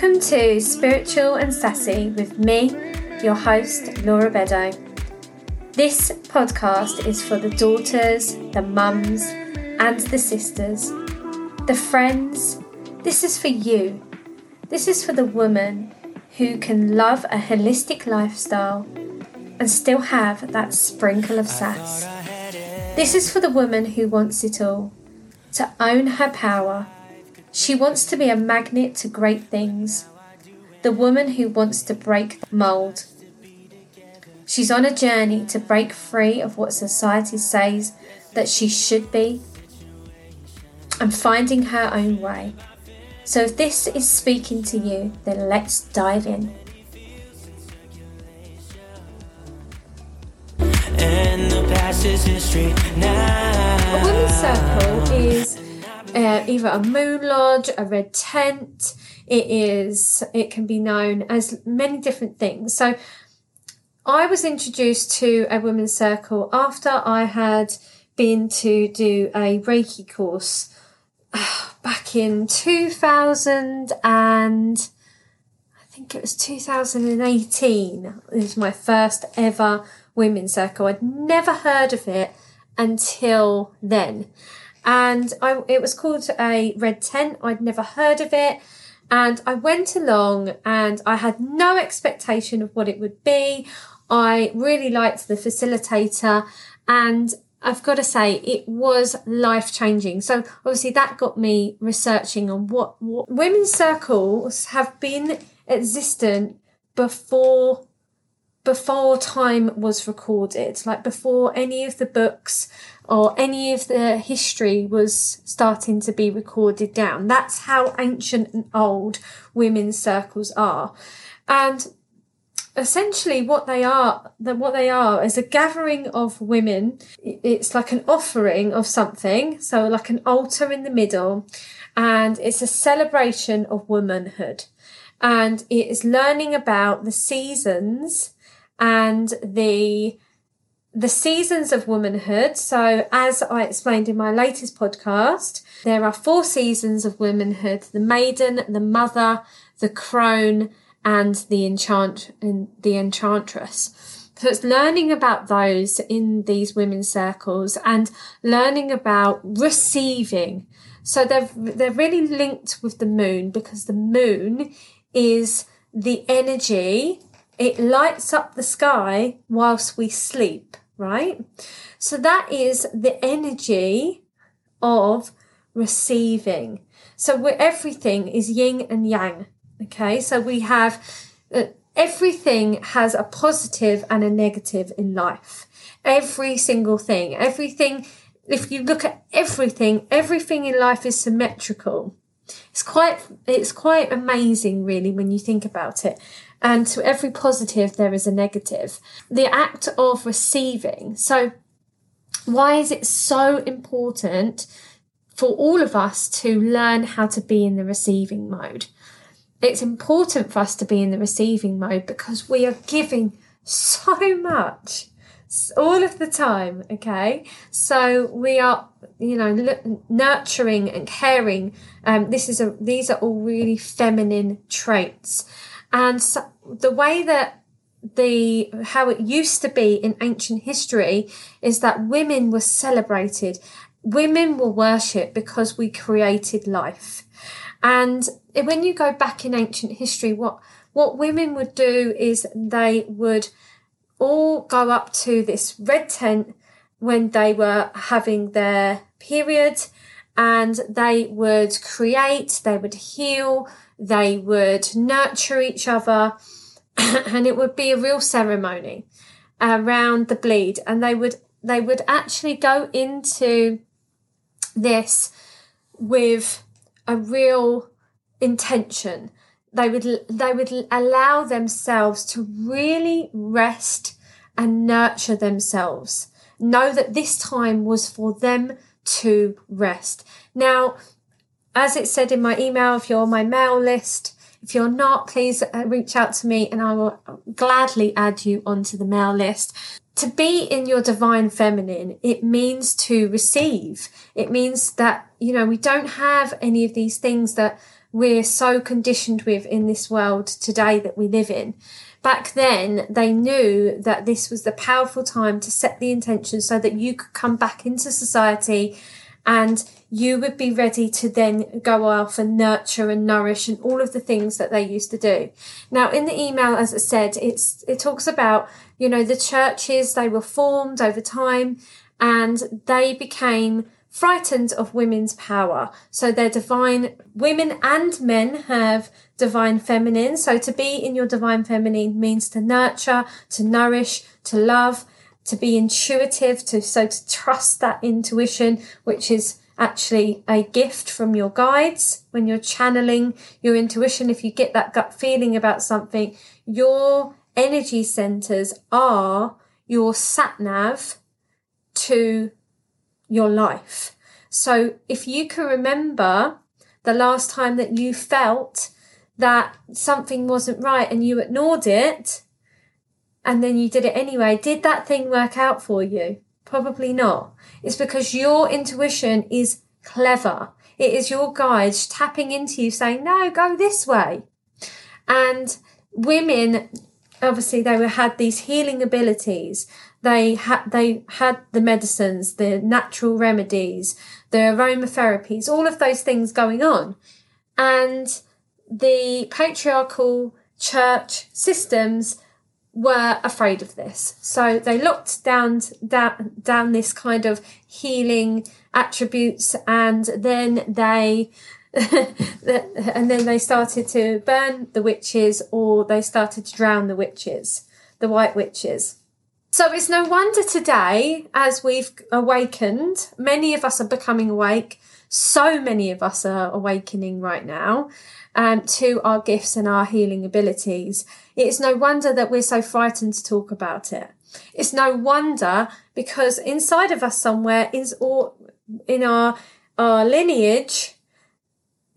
Welcome to Spiritual and Sassy with me, your host, Laura Beddoe. This podcast is for the daughters, the mums, and the sisters, the friends. This is for you. This is for the woman who can love a holistic lifestyle and still have that sprinkle of sass. This is for the woman who wants it all to own her power she wants to be a magnet to great things, the woman who wants to break the mould. She's on a journey to break free of what society says that she should be and finding her own way. So, if this is speaking to you, then let's dive in. A women's circle is uh, either a moon lodge, a red tent. It is. It can be known as many different things. So, I was introduced to a women's circle after I had been to do a Reiki course back in 2000 and I think it was 2018. It was my first ever women's circle. I'd never heard of it until then and I, it was called a red tent. I'd never heard of it. And I went along and I had no expectation of what it would be. I really liked the facilitator and I've got to say it was life changing. So obviously that got me researching on what, what women's circles have been existent before before time was recorded, like before any of the books or any of the history was starting to be recorded down. That's how ancient and old women's circles are. And essentially what they are that what they are is a gathering of women it's like an offering of something so like an altar in the middle and it's a celebration of womanhood and it is learning about the seasons and the the seasons of womanhood. So, as I explained in my latest podcast, there are four seasons of womanhood the maiden, the mother, the crone, and the enchant and the enchantress. So it's learning about those in these women's circles and learning about receiving. So they're they're really linked with the moon because the moon is the energy it lights up the sky whilst we sleep, right? So that is the energy of receiving. So everything is yin and yang. Okay. So we have uh, everything has a positive and a negative in life. Every single thing, everything, if you look at everything, everything in life is symmetrical. It's quite, it's quite amazing really when you think about it. And to every positive, there is a negative. The act of receiving. So, why is it so important for all of us to learn how to be in the receiving mode? It's important for us to be in the receiving mode because we are giving so much all of the time okay so we are you know nurturing and caring um, this is a these are all really feminine traits and so the way that the how it used to be in ancient history is that women were celebrated. Women were worshipped because we created life. And when you go back in ancient history what what women would do is they would all go up to this red tent when they were having their period and they would create they would heal they would nurture each other, and it would be a real ceremony around the bleed. And they would they would actually go into this with a real intention. They would they would allow themselves to really rest and nurture themselves. Know that this time was for them to rest. Now, as it said in my email, if you're on my mail list, if you're not, please uh, reach out to me and I will gladly add you onto the mail list. To be in your divine feminine, it means to receive. It means that, you know, we don't have any of these things that we're so conditioned with in this world today that we live in. Back then, they knew that this was the powerful time to set the intention so that you could come back into society and you would be ready to then go off and nurture and nourish and all of the things that they used to do. Now, in the email, as I said, it's, it talks about, you know, the churches, they were formed over time and they became frightened of women's power. So they're divine, women and men have divine feminine. So to be in your divine feminine means to nurture, to nourish, to love, to be intuitive, to, so to trust that intuition, which is actually a gift from your guides when you're channeling your intuition. If you get that gut feeling about something, your energy centers are your sat nav to your life. So if you can remember the last time that you felt that something wasn't right and you ignored it and then you did it anyway, did that thing work out for you? Probably not. It's because your intuition is clever. It is your guide tapping into you saying, no, go this way. And women, obviously they were, had these healing abilities they had they had the medicines, the natural remedies, the aromatherapies, all of those things going on. And the patriarchal church systems were afraid of this. So they looked down down down this kind of healing attributes and then they and then they started to burn the witches or they started to drown the witches, the white witches. So it's no wonder today, as we've awakened, many of us are becoming awake. So many of us are awakening right now um, to our gifts and our healing abilities. It's no wonder that we're so frightened to talk about it. It's no wonder because inside of us somewhere is all in our our lineage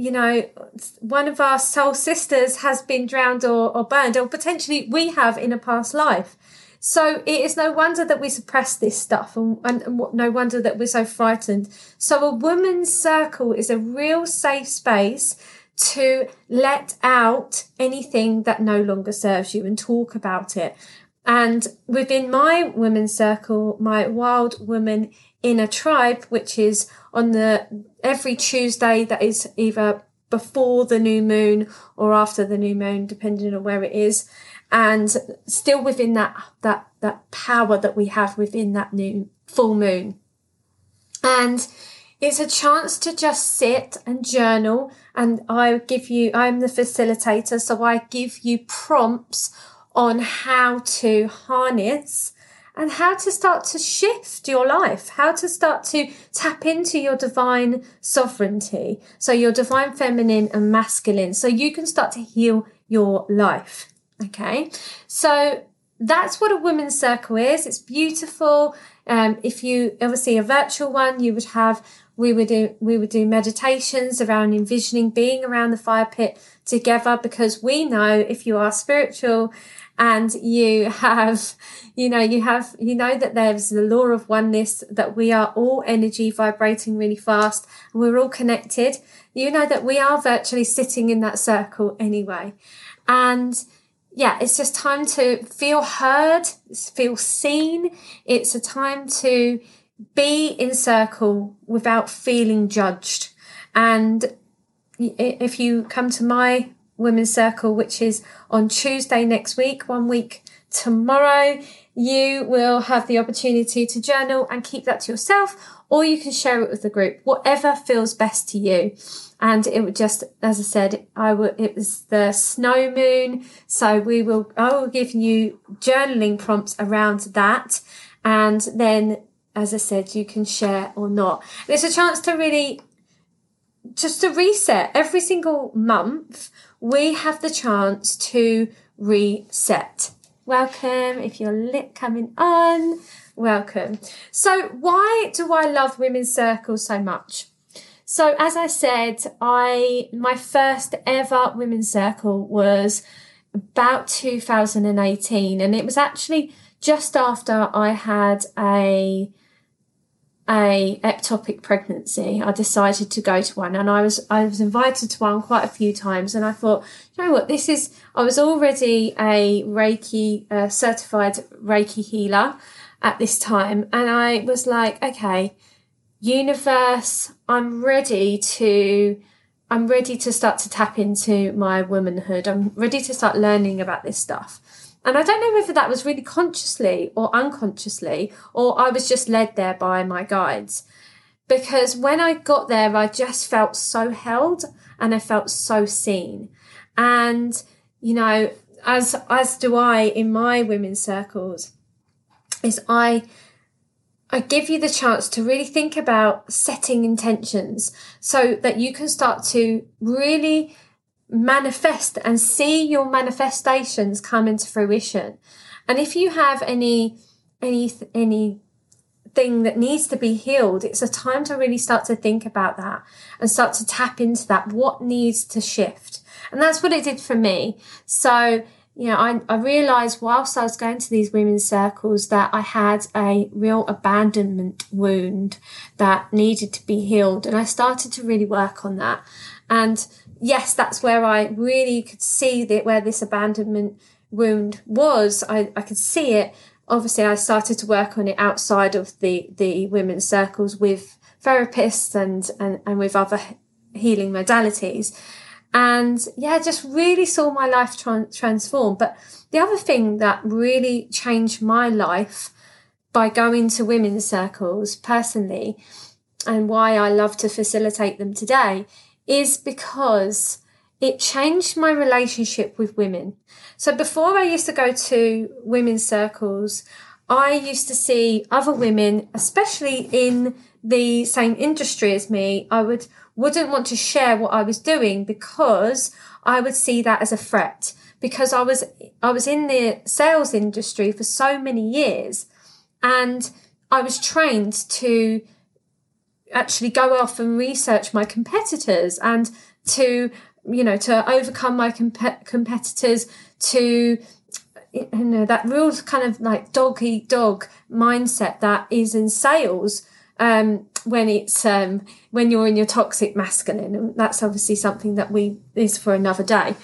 you know, one of our soul sisters has been drowned or, or burned, or potentially we have in a past life. So it is no wonder that we suppress this stuff and, and, and no wonder that we're so frightened. So a woman's circle is a real safe space to let out anything that no longer serves you and talk about it. And within my women's circle, my wild woman in a tribe, which is on the every Tuesday that is either before the new moon or after the new moon, depending on where it is. And still within that that that power that we have within that new full moon. And it's a chance to just sit and journal. And i give you i'm the facilitator so i give you prompts on how to harness and how to start to shift your life, how to start to tap into your divine sovereignty. So your divine feminine and masculine. So you can start to heal your life. Okay, so that's what a women's circle is. It's beautiful. Um, if you obviously a virtual one, you would have we would do we would do meditations around envisioning being around the fire pit together because we know if you are spiritual and you have you know you have you know that there's the law of oneness that we are all energy vibrating really fast and we're all connected you know that we are virtually sitting in that circle anyway and yeah, it's just time to feel heard, feel seen. It's a time to be in circle without feeling judged. And if you come to my women's circle, which is on Tuesday next week, one week tomorrow, you will have the opportunity to journal and keep that to yourself, or you can share it with the group, whatever feels best to you and it would just, as I said, I would, it was the snow moon. So we will, I will give you journaling prompts around that. And then, as I said, you can share or not. It's a chance to really just to reset every single month. We have the chance to reset. Welcome. If you're lit coming on, welcome. So why do I love women's circles so much? So as I said, I my first ever women's circle was about 2018 and it was actually just after I had a a ectopic pregnancy, I decided to go to one, and I was I was invited to one quite a few times, and I thought, you know what, this is. I was already a Reiki uh, certified Reiki healer at this time, and I was like, okay, universe, I'm ready to. I'm ready to start to tap into my womanhood. I'm ready to start learning about this stuff. And I don't know whether that was really consciously or unconsciously, or I was just led there by my guides. Because when I got there, I just felt so held and I felt so seen. And, you know, as, as do I in my women's circles, is I, I give you the chance to really think about setting intentions so that you can start to really manifest and see your manifestations come into fruition. And if you have any, any, any thing that needs to be healed, it's a time to really start to think about that and start to tap into that. What needs to shift? And that's what it did for me. So, you know, I, I realized whilst I was going to these women's circles that I had a real abandonment wound that needed to be healed. And I started to really work on that. And yes, that's where I really could see that where this abandonment wound was. I, I could see it. Obviously, I started to work on it outside of the, the women's circles with therapists and, and, and with other healing modalities. And yeah, just really saw my life tra- transform. But the other thing that really changed my life by going to women's circles personally and why I love to facilitate them today is because it changed my relationship with women. So before I used to go to women's circles, I used to see other women, especially in the same industry as me, I would wouldn't want to share what I was doing because I would see that as a threat because I was I was in the sales industry for so many years and I was trained to actually go off and research my competitors and to you know to overcome my comp- competitors to you know that real kind of like dog eat dog mindset that is in sales um, when it's um, when you're in your toxic masculine. And that's obviously something that we is for another day.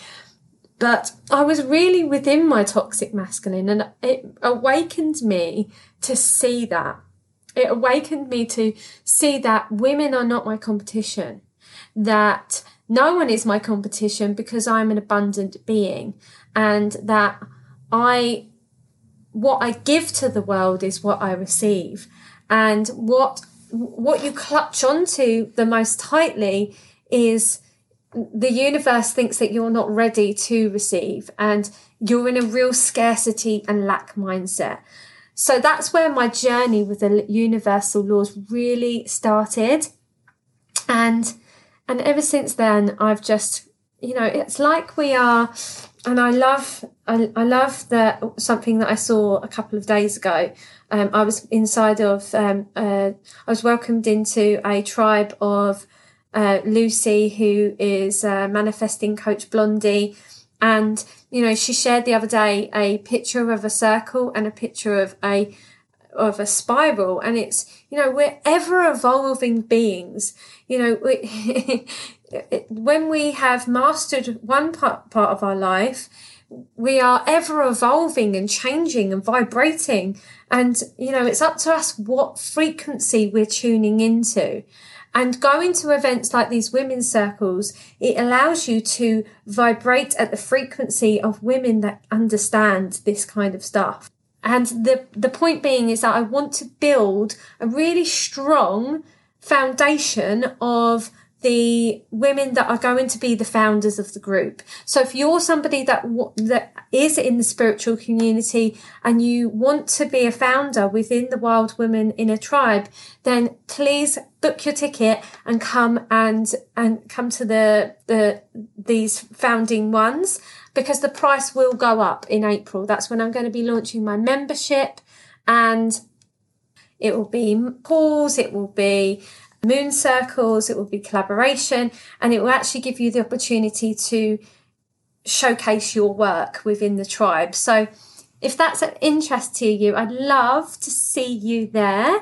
But I was really within my toxic masculine and it awakened me to see that it awakened me to see that women are not my competition, that no one is my competition because I'm an abundant being, and that I, what I give to the world is what I receive. And what, what you clutch onto the most tightly is the universe thinks that you're not ready to receive and you're in a real scarcity and lack mindset. So that's where my journey with the universal laws really started. And and ever since then I've just you know, it's like we are and I love I, I love that something that I saw a couple of days ago. Um, I was inside of um, uh, I was welcomed into a tribe of uh, Lucy, who is a manifesting coach Blondie, and, you know, she shared the other day a picture of a circle and a picture of a, of a spiral. And it's, you know, we're ever evolving beings. You know, we, when we have mastered one part, part of our life, we are ever evolving and changing and vibrating. And, you know, it's up to us what frequency we're tuning into. And going to events like these women's circles, it allows you to vibrate at the frequency of women that understand this kind of stuff. And the, the point being is that I want to build a really strong foundation of the women that are going to be the founders of the group. So if you're somebody that that is in the spiritual community and you want to be a founder within the Wild Women in a tribe, then please book your ticket and come and and come to the the these founding ones because the price will go up in April. That's when I'm going to be launching my membership and it will be calls, it will be moon circles, it will be collaboration, and it will actually give you the opportunity to showcase your work within the tribe. So if that's of interest to you, I'd love to see you there.